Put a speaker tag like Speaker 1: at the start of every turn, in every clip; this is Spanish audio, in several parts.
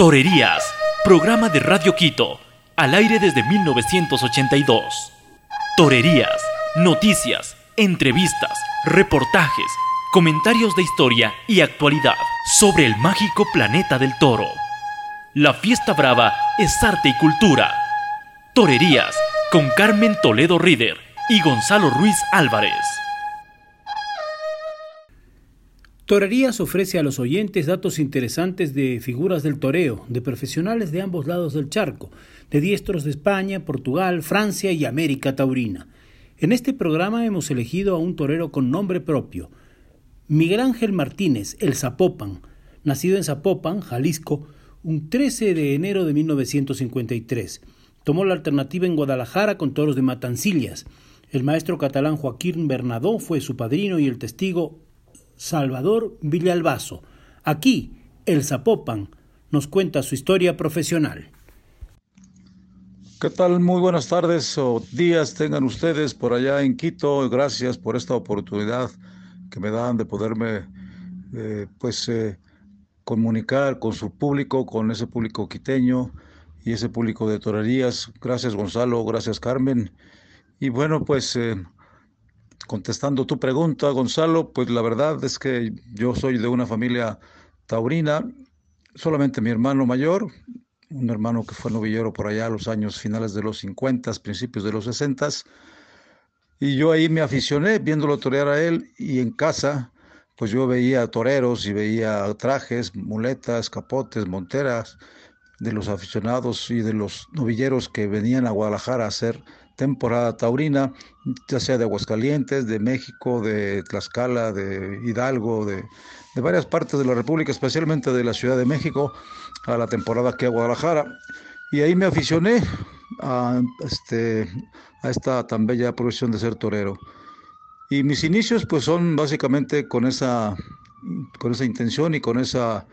Speaker 1: Torerías, programa de Radio Quito, al aire desde 1982. Torerías, noticias, entrevistas, reportajes, comentarios de historia y actualidad sobre el mágico planeta del toro. La fiesta brava es arte y cultura. Torerías con Carmen Toledo Rider y Gonzalo Ruiz Álvarez.
Speaker 2: Torerías ofrece a los oyentes datos interesantes de figuras del toreo, de profesionales de ambos lados del charco, de diestros de España, Portugal, Francia y América Taurina. En este programa hemos elegido a un torero con nombre propio, Miguel Ángel Martínez, el Zapopan, nacido en Zapopan, Jalisco, un 13 de enero de 1953. Tomó la alternativa en Guadalajara con toros de Matancillas. El maestro catalán Joaquín Bernadó fue su padrino y el testigo Salvador Villalbazo. Aquí, el Zapopan nos cuenta su historia profesional.
Speaker 3: ¿Qué tal? Muy buenas tardes o días tengan ustedes por allá en Quito. Gracias por esta oportunidad que me dan de poderme eh, pues eh, comunicar con su público, con ese público quiteño y ese público de torerías. Gracias Gonzalo, gracias Carmen. Y bueno, pues eh, contestando tu pregunta, Gonzalo, pues la verdad es que yo soy de una familia taurina, solamente mi hermano mayor, un hermano que fue novillero por allá a los años finales de los 50, principios de los 60, y yo ahí me aficioné viéndolo torear a él y en casa, pues yo veía toreros y veía trajes, muletas, capotes, monteras de los aficionados y de los novilleros que venían a Guadalajara a hacer temporada taurina, ya sea de Aguascalientes, de México, de Tlaxcala, de Hidalgo, de, varias partes de la República, especialmente de la Ciudad de México, a la temporada que a Guadalajara. Y ahí me aficioné a, este, a esta tan bella profesión de ser torero. Y mis inicios pues son básicamente con esa, con esa intención y con esa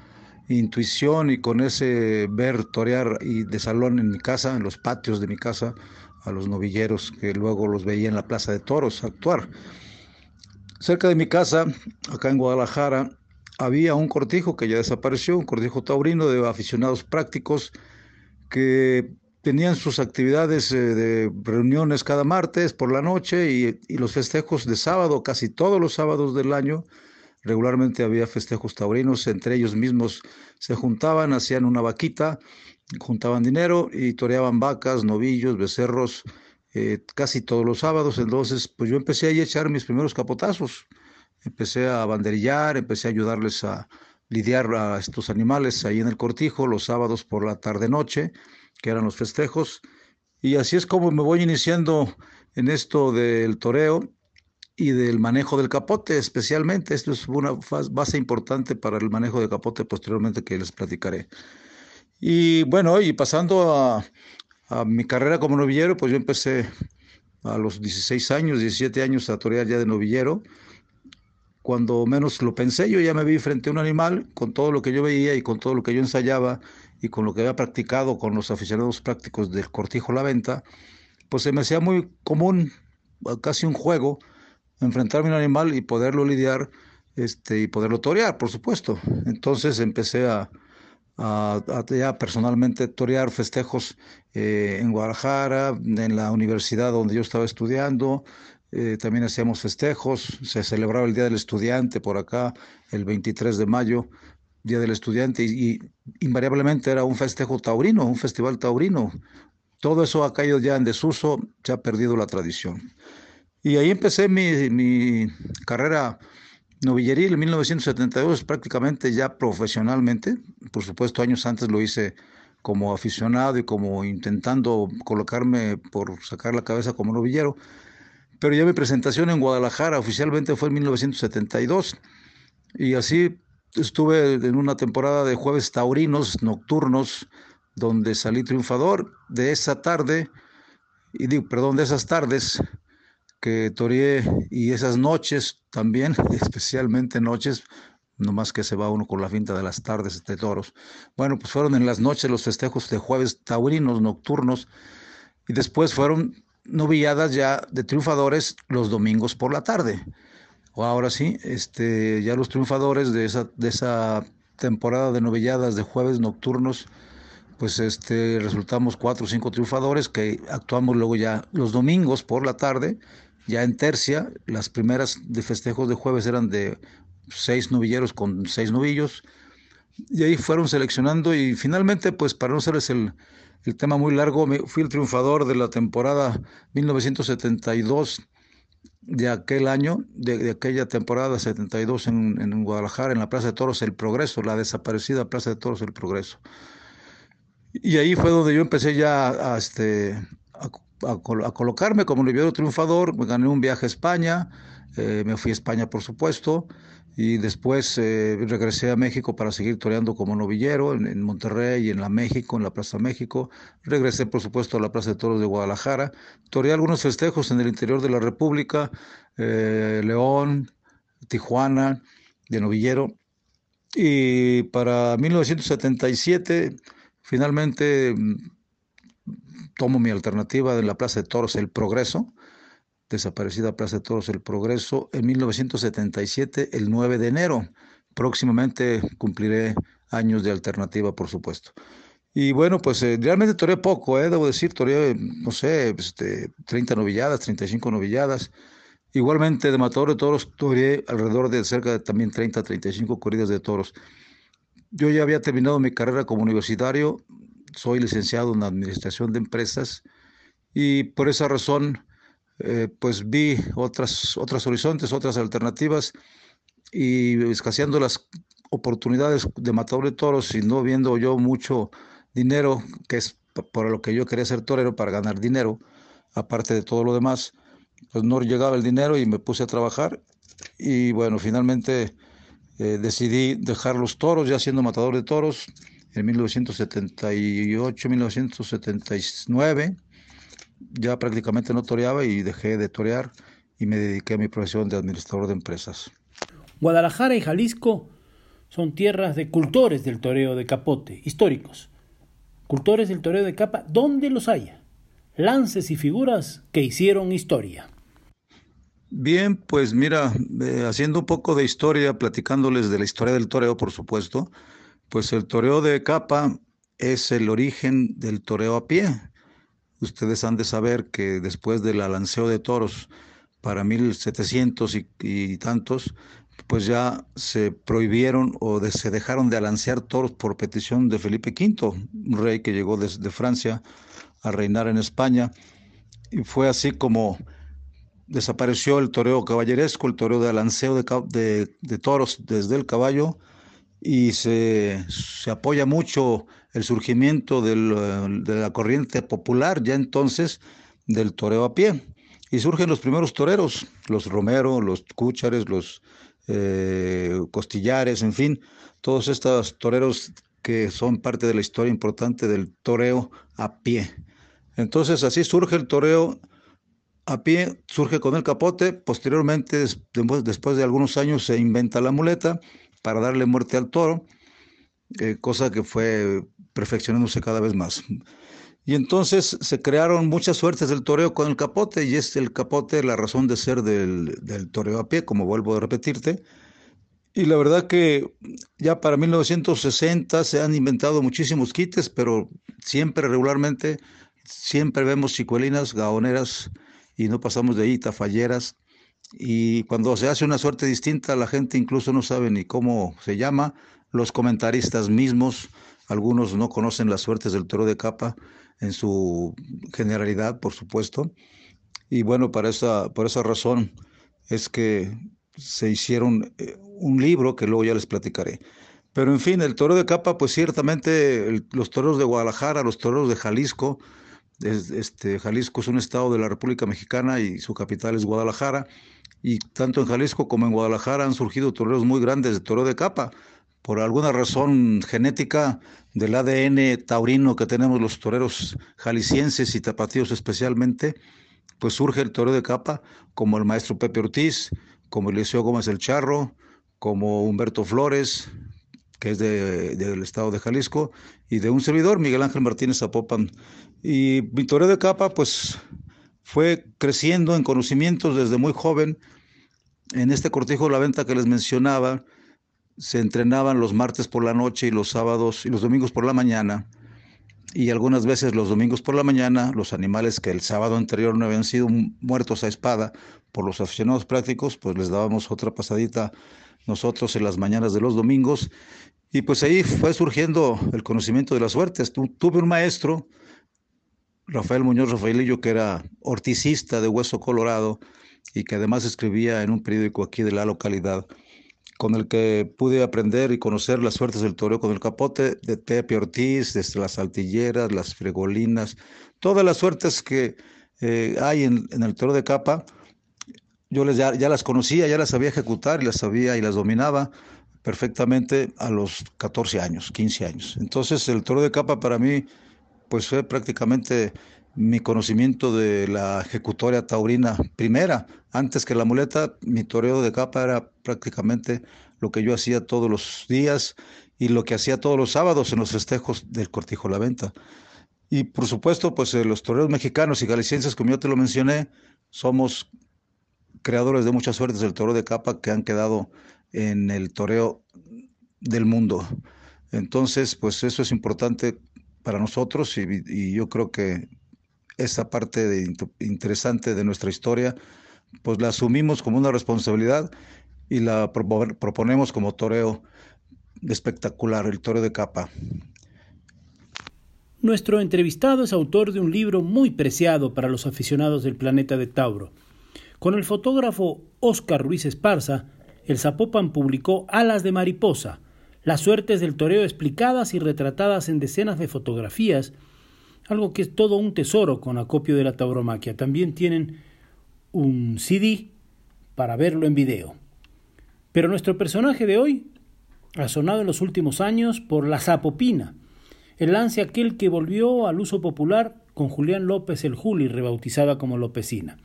Speaker 3: intuición y con ese ver torear y de salón en mi casa, en los patios de mi casa, a los novilleros que luego los veía en la Plaza de Toros actuar. Cerca de mi casa, acá en Guadalajara, había un cortijo que ya desapareció, un cortijo taurino de aficionados prácticos que tenían sus actividades eh, de reuniones cada martes por la noche y, y, los festejos de sábado, casi todos los sábados del año. Regularmente había festejos taurinos, entre ellos mismos se juntaban, hacían una vaquita juntaban dinero y toreaban vacas, novillos, becerros, eh, casi todos los sábados. Entonces, pues yo empecé ahí a echar mis primeros capotazos. Empecé a banderillar, empecé a ayudarles a lidiar a estos animales ahí en el cortijo los sábados por la tarde-noche, que eran los festejos. Y así es como me voy iniciando en esto del toreo y del manejo del capote, especialmente. Esto es una base importante para el manejo de capote posteriormente que les platicaré. Y bueno, y pasando a, mi carrera como novillero, pues yo empecé a los 16 años, 17 años a torear ya de novillero. Cuando menos lo pensé, yo ya me vi frente a un animal con todo lo que yo veía y con todo lo que yo ensayaba y con lo que había practicado con los aficionados prácticos del cortijo La Venta, pues se me hacía muy común, casi un juego, enfrentarme a un animal y poderlo lidiar este, y poderlo torear, por supuesto. Entonces empecé a, a, ya personalmente torear festejos eh, en Guadalajara, en la universidad donde yo estaba estudiando. Eh, también hacíamos festejos, se celebraba el Día del Estudiante por acá, el 23 de mayo, Día del Estudiante, y, invariablemente era un festejo taurino, un festival taurino. Todo eso ha caído ya en desuso, se ha perdido la tradición. Y ahí empecé mi, mi carrera Novilleril en 1972 prácticamente ya profesionalmente, por supuesto años antes lo hice como aficionado y como intentando colocarme por sacar la cabeza como novillero, pero ya mi presentación en Guadalajara oficialmente fue en 1972 y así estuve en una temporada de jueves taurinos nocturnos donde salí triunfador de esa tarde y digo, perdón, de esas tardes que toreé y esas noches también, especialmente noches, más que se va uno con la finta de las tardes de toros. Bueno, pues fueron en las noches los festejos de jueves taurinos nocturnos y después fueron novilladas ya de triunfadores los domingos por la tarde. O ahora sí, este, ya los triunfadores de esa, de esa temporada de novelladas de jueves nocturnos, pues este, resultamos cuatro o cinco triunfadores que actuamos luego ya los domingos por la tarde, ya en tercia, las primeras de festejos de jueves eran de seis novilleros con seis novillos, y ahí fueron seleccionando y finalmente, pues para no serles el, el tema muy largo, fui el triunfador de la temporada 1972 de aquel año, de, aquella temporada 72 en, en, Guadalajara, en la Plaza de Toros El Progreso, la desaparecida Plaza de Toros El Progreso. Y ahí fue donde yo empecé ya a, este, a, colocarme como novillero triunfador, me gané un viaje a España, eh, me fui a España por supuesto, y después eh, regresé a México para seguir toreando como novillero en, Monterrey y en la México, en la Plaza México. Regresé, por supuesto, a la Plaza de Toros de Guadalajara. Toreé algunos festejos en el interior de la República, eh, León, Tijuana, de novillero. Y para 1977, finalmente tomo mi alternativa de la Plaza de Toros El Progreso desaparecida Plaza de Toros El Progreso, en 1977, el 9 de enero. Próximamente cumpliré años de alternativa, por supuesto. Y bueno, pues eh, realmente toreé poco, eh, debo decir, toreé, no sé, este, 30 novilladas, 35 novilladas. Igualmente de matador de toros toreé alrededor de cerca de también 30, 35 corridas de toros. Yo ya había terminado mi carrera como universitario, soy licenciado en Administración de Empresas y por esa razón eh, pues vi otras, otros horizontes, otras alternativas y escaseando las oportunidades de matador de toros y no viendo yo mucho dinero, que es por lo que yo quería ser torero para ganar dinero, aparte de todo lo demás, pues no llegaba el dinero y me puse a trabajar y bueno, finalmente eh, decidí dejar los toros, ya siendo matador de toros en 1978, 1979 ya prácticamente no toreaba y dejé de torear y me dediqué a mi profesión de administrador de empresas.
Speaker 2: Guadalajara y Jalisco son tierras de cultores del toreo de capote, históricos. Cultores del toreo de capa, donde los haya. Lances y figuras que hicieron historia.
Speaker 3: Bien, pues mira, eh, haciendo un poco de historia, platicándoles de la historia del toreo, por supuesto, pues el toreo de capa es el origen del toreo a pie. Ustedes han de saber que después del alanceo de toros para 1700 y, y tantos, pues ya se prohibieron o se dejaron de alancear toros por petición de Felipe V, un rey que llegó desde Francia a reinar en España. Y fue así como desapareció el toreo caballeresco, el toreo de alanceo de, de toros desde el caballo y se, se, apoya mucho el surgimiento del, de la corriente popular ya entonces del toreo a pie. Y surgen los primeros toreros, los Romero, los Cúchares, los eh, Costillares, en fin, todos estos toreros que son parte de la historia importante del toreo a pie. Entonces así surge el toreo a pie, surge con el capote, posteriormente, después de algunos años, se inventa la muleta, para darle muerte al toro, eh, cosa que fue perfeccionándose cada vez más. Y entonces se crearon muchas suertes del toreo con el capote, y es el capote la razón de ser del, del toreo a pie, como vuelvo a repetirte. Y la verdad que ya para 1960 se han inventado muchísimos quites, pero siempre regularmente, siempre vemos chicuelinas, gaoneras, y no pasamos de ahí, tafalleras, y cuando se hace una suerte distinta, la gente incluso no sabe ni cómo se llama, los comentaristas mismos, algunos no conocen las suertes del toro de capa en su generalidad, por supuesto, y bueno, para esa, por esa razón es que se hicieron eh, un libro que luego ya les platicaré. Pero en fin, el toro de capa, pues ciertamente los toros de Guadalajara, los toros de Jalisco, este, Jalisco es un estado de la República Mexicana y su capital es Guadalajara. Y tanto en Jalisco como en Guadalajara han surgido toreros muy grandes de toro de capa. Por alguna razón genética del ADN taurino que tenemos los toreros jaliscienses y tapatíos especialmente, pues surge el toro de capa como el maestro Pepe Ortiz, como Eliseo Gómez el Charro, como Humberto Flores, que es del estado de Jalisco, y de un servidor, Miguel Ángel Martínez Zapopan. Y Victoria de Capa, pues fue creciendo en conocimientos desde muy joven. En este cortijo de la venta que les mencionaba, se entrenaban los martes por la noche y los sábados y los domingos por la mañana. Y algunas veces los domingos por la mañana, los animales que el sábado anterior no habían sido muertos a espada por los aficionados prácticos, pues les dábamos otra pasadita nosotros en las mañanas de los domingos. Y pues ahí fue surgiendo el conocimiento de las suertes. tuve un maestro, Rafael Muñoz Rafaelillo, que era horticista de Hueso Colorado y que además escribía en un periódico aquí de la localidad con el que pude aprender y conocer las suertes del toreo con el capote de Pepe Ortiz, desde las altilleras, las fregolinas, todas las suertes que eh, hay en, el toro de capa, yo les, ya, las conocía, ya las sabía ejecutar y las sabía y las dominaba perfectamente a los 14 años, 15 años. Entonces el toro de capa para mí pues fue prácticamente mi conocimiento de la ejecutoria taurina primera. Antes que la muleta, mi toreo de capa era prácticamente lo que yo hacía todos los días y lo que hacía todos los sábados en los festejos del Cortijo La Venta. Y por supuesto, pues eh, los toreros mexicanos y galicienses, como yo te lo mencioné, somos creadores de muchas suertes del toro de capa que han quedado en el toreo del mundo. Entonces, pues eso es importante para nosotros y yo creo que esa parte de, interesante de nuestra historia, pues la asumimos como una responsabilidad y la proponemos como toreo espectacular, el toreo de capa.
Speaker 2: Nuestro entrevistado es autor de un libro muy preciado para los aficionados del planeta de Tauro. Con el fotógrafo Oscar Ruiz Esparza, el Zapopan publicó Alas de Mariposa, las suertes del toreo explicadas y retratadas en decenas de fotografías algo que es todo un tesoro con acopio de la tauromaquia. También tienen un CD para verlo en video. Pero nuestro personaje de hoy ha sonado en los últimos años por la zapopina, el lance aquel que volvió al uso popular con Julián López el Juli, rebautizada como Lopecina.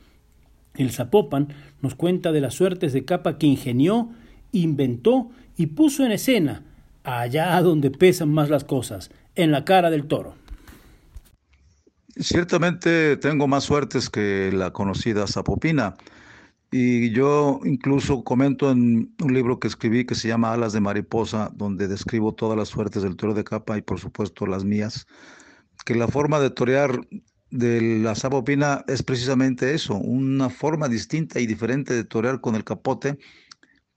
Speaker 2: El Zapopan nos cuenta de las suertes de capa que ingenió, inventó y puso en escena, allá donde pesan más las cosas, en la cara del toro.
Speaker 3: Ciertamente tengo más suertes que la conocida Zapopina. Y yo incluso comento en un libro que escribí que se llama Alas de Mariposa, donde describo todas las suertes del toro de capa y por supuesto las mías, que la forma de torear de la Zapopina es precisamente eso, una forma distinta y diferente de torear con el capote,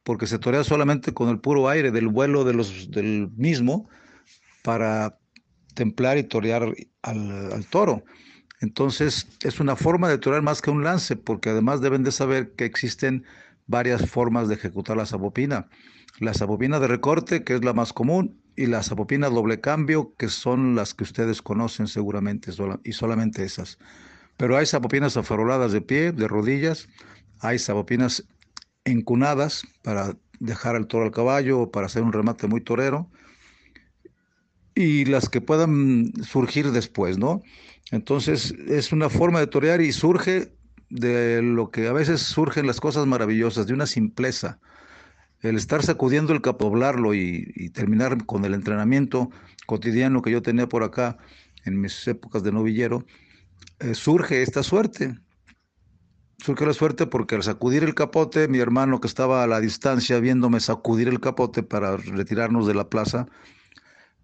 Speaker 3: porque se torea solamente con el puro aire del vuelo del mismo para templar y torear al, toro. Entonces es una forma de torear más que un lance, porque además deben de saber que existen varias formas de ejecutar la sabopina. La sabopina de recorte, que es la más común, y la sabopina doble cambio, que son las que ustedes conocen seguramente, y solamente esas. Pero hay sabopinas afaroladas de pie, de rodillas, hay sabopinas encunadas para dejar al toro al caballo o para hacer un remate muy torero, y las que puedan surgir después, ¿no? Entonces es una forma de torear y surge de lo que a veces surgen las cosas maravillosas, de una simpleza. El estar sacudiendo el capoblarlo y, y terminar con el entrenamiento cotidiano que yo tenía por acá en mis épocas de novillero, eh, surge esta suerte. Surge la suerte porque al sacudir el capote, mi hermano que estaba a la distancia viéndome sacudir el capote para retirarnos de la plaza,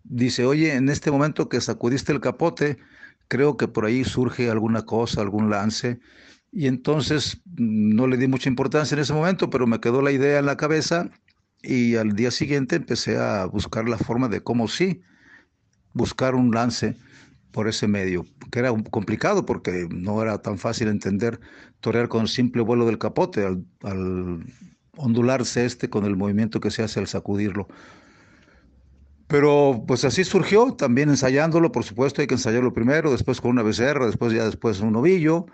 Speaker 3: dice, oye, en este momento que sacudiste el capote, creo que por ahí surge alguna cosa, algún lance. Y entonces mm, no le di mucha importancia en ese momento, pero me quedó la idea en la cabeza y al día siguiente empecé a buscar la forma de cómo sí buscar un lance por ese medio, que era complicado porque no era tan fácil entender torear con simple vuelo del capote al, ondularse este con el movimiento que se hace al sacudirlo. Pero pues así surgió, también ensayándolo, por supuesto, hay que ensayarlo primero, después con una becerra, después ya después un novillo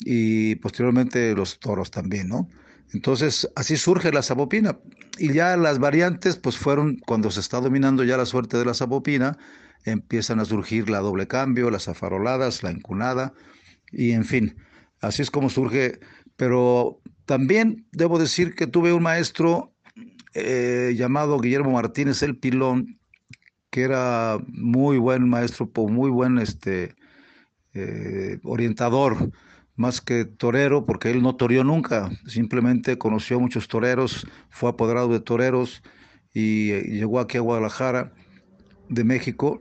Speaker 3: y posteriormente los toros también, ¿no? Entonces así surge la sabopina y ya las variantes pues fueron cuando se está dominando ya la suerte de la sabopina, empiezan a surgir la doble cambio, las afaroladas, la encunada y en fin, así es como surge, pero también debo decir que tuve un maestro eh, llamado Guillermo Martínez el Pilón, que era muy buen maestro, muy buen este, eh, orientador, más que torero, porque él no toreó nunca, simplemente conoció muchos toreros, fue apoderado de toreros y eh, llegó aquí a Guadalajara de México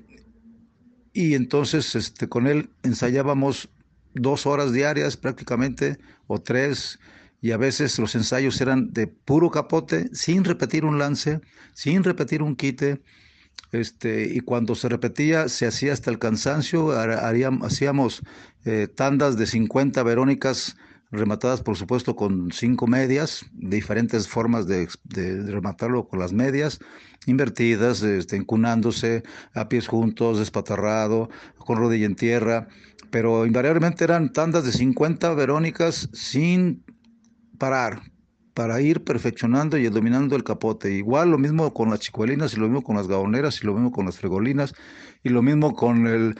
Speaker 3: y entonces este, con él ensayábamos dos horas diarias prácticamente o tres y a veces los ensayos eran de puro capote, sin repetir un lance, sin repetir un quite, este, y cuando se repetía se hacía hasta el cansancio, haríamos, hacíamos eh, tandas de 50 verónicas rematadas por supuesto con cinco medias, diferentes formas de, rematarlo con las medias, invertidas, este, encunándose, a pies juntos, despatarrado, con rodilla en tierra, pero invariablemente eran tandas de 50 verónicas sin parar, para ir perfeccionando y dominando el capote. Igual lo mismo con las chicuelinas y lo mismo con las gaoneras y lo mismo con las fregolinas y lo mismo con el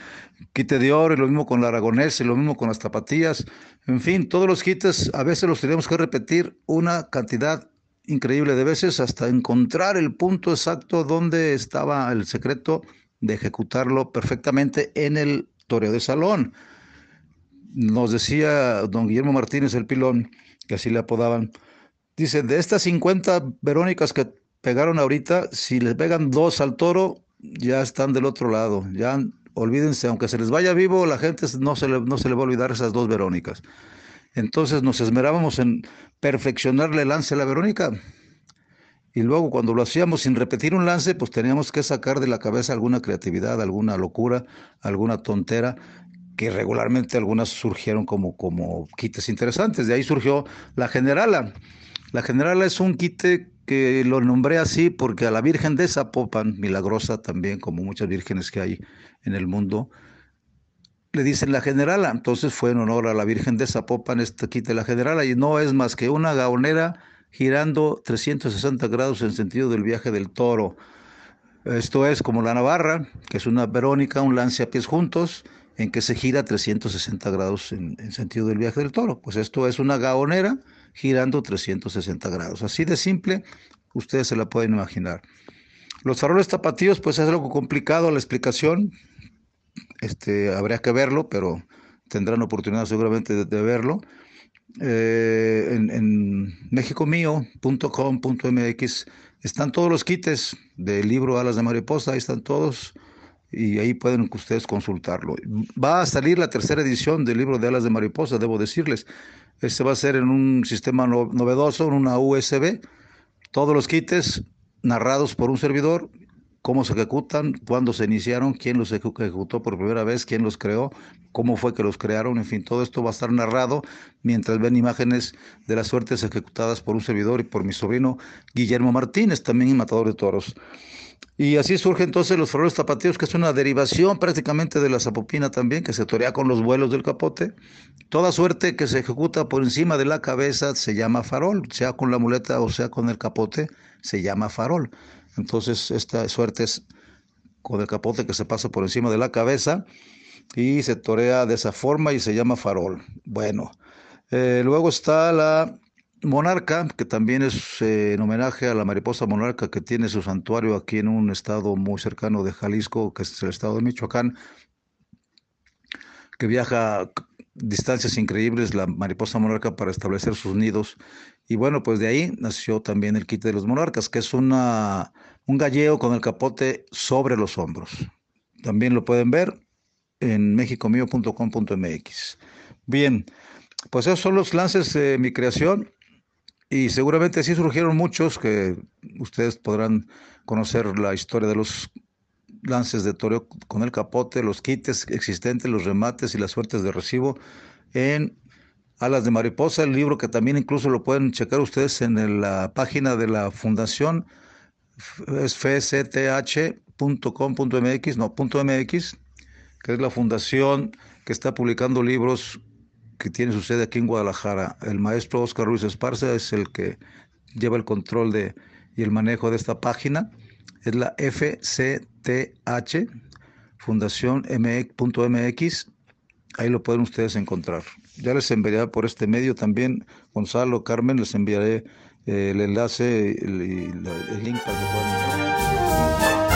Speaker 3: quite de oro y lo mismo con la aragonés y lo mismo con las zapatillas. En fin, todos los quites a veces los tenemos que repetir una cantidad increíble de veces hasta encontrar el punto exacto donde estaba el secreto de ejecutarlo perfectamente en el toreo de salón. Nos decía don Guillermo Martínez el pilón, que así le apodaban, Dice, de estas 50 Verónicas que pegaron ahorita, si les pegan dos al toro, ya están del otro lado. Ya olvídense, aunque se les vaya vivo, la gente no se le, no se le va a olvidar esas dos Verónicas. Entonces nos esmerábamos en perfeccionarle el lance a la Verónica. Y luego cuando lo hacíamos sin repetir un lance, pues teníamos que sacar de la cabeza alguna creatividad, alguna locura, alguna tontera, que regularmente algunas surgieron como, como quites interesantes. De ahí surgió la generala. La generala es un quite que lo nombré así porque a la Virgen de Zapopan, milagrosa también, como muchas vírgenes que hay en el mundo, le dicen la generala. Entonces fue en honor a la Virgen de Zapopan este quite la generala y no es más que una gaonera girando 360 grados en sentido del viaje del toro. Esto es como la Navarra, que es una Verónica, un lance a pies juntos, en que se gira 360 grados en, en sentido del viaje del toro. Pues esto es una gaonera girando 360 grados. Así de simple, ustedes se la pueden imaginar. Los faroles tapatíos, pues es algo complicado la explicación. Este, habría que verlo, pero tendrán oportunidad seguramente de, verlo. Eh, en, en mexicomío.com.mx están todos los kits del libro Alas de Mariposa, ahí están todos y ahí pueden ustedes consultarlo. Va a salir la tercera edición del libro de Alas de Mariposa, debo decirles. Este va a ser en un sistema novedoso, en una USB. Todos los kits narrados por un servidor, cómo se ejecutan, cuándo se iniciaron, quién los ejecutó por primera vez, quién los creó, cómo fue que los crearon, en fin, todo esto va a estar narrado mientras ven imágenes de las suertes ejecutadas por un servidor y por mi sobrino Guillermo Martínez, también matador de toros. Y así surge entonces los faroles tapatíos, que es una derivación prácticamente de la zapopina también, que se torea con los vuelos del capote. Toda suerte que se ejecuta por encima de la cabeza se llama farol, sea con la muleta o sea con el capote, se llama farol. Entonces esta suerte es con el capote que se pasa por encima de la cabeza y se torea de esa forma y se llama farol. Bueno, eh, luego está la Monarca, que también es eh, en homenaje a la mariposa monarca que tiene su santuario aquí en un estado muy cercano de Jalisco, que es el estado de Michoacán, que viaja distancias increíbles la mariposa monarca para establecer sus nidos. Y bueno, pues de ahí nació también el kit de los monarcas, que es una, un galleo con el capote sobre los hombros. También lo pueden ver en mexicomio.com.mx. Bien, pues esos son los lances de mi creación. Y seguramente sí surgieron muchos que ustedes podrán conocer la historia de los lances de toreo con el capote, los quites existentes, los remates y las suertes de recibo en Alas de Mariposa, el libro que también incluso lo pueden checar ustedes en la página de la fundación, es fcth.com.mx, no, .mx, que es la fundación que está publicando libros que tiene su sede aquí en Guadalajara. El maestro Oscar Ruiz Esparza es el que lleva el control de, y el manejo de esta página. Es la FCTH, fundación.mx. Ahí lo pueden ustedes encontrar. Ya les enviaré por este medio también, Gonzalo, Carmen, les enviaré eh, el enlace y el, el, link para que puedan entrar.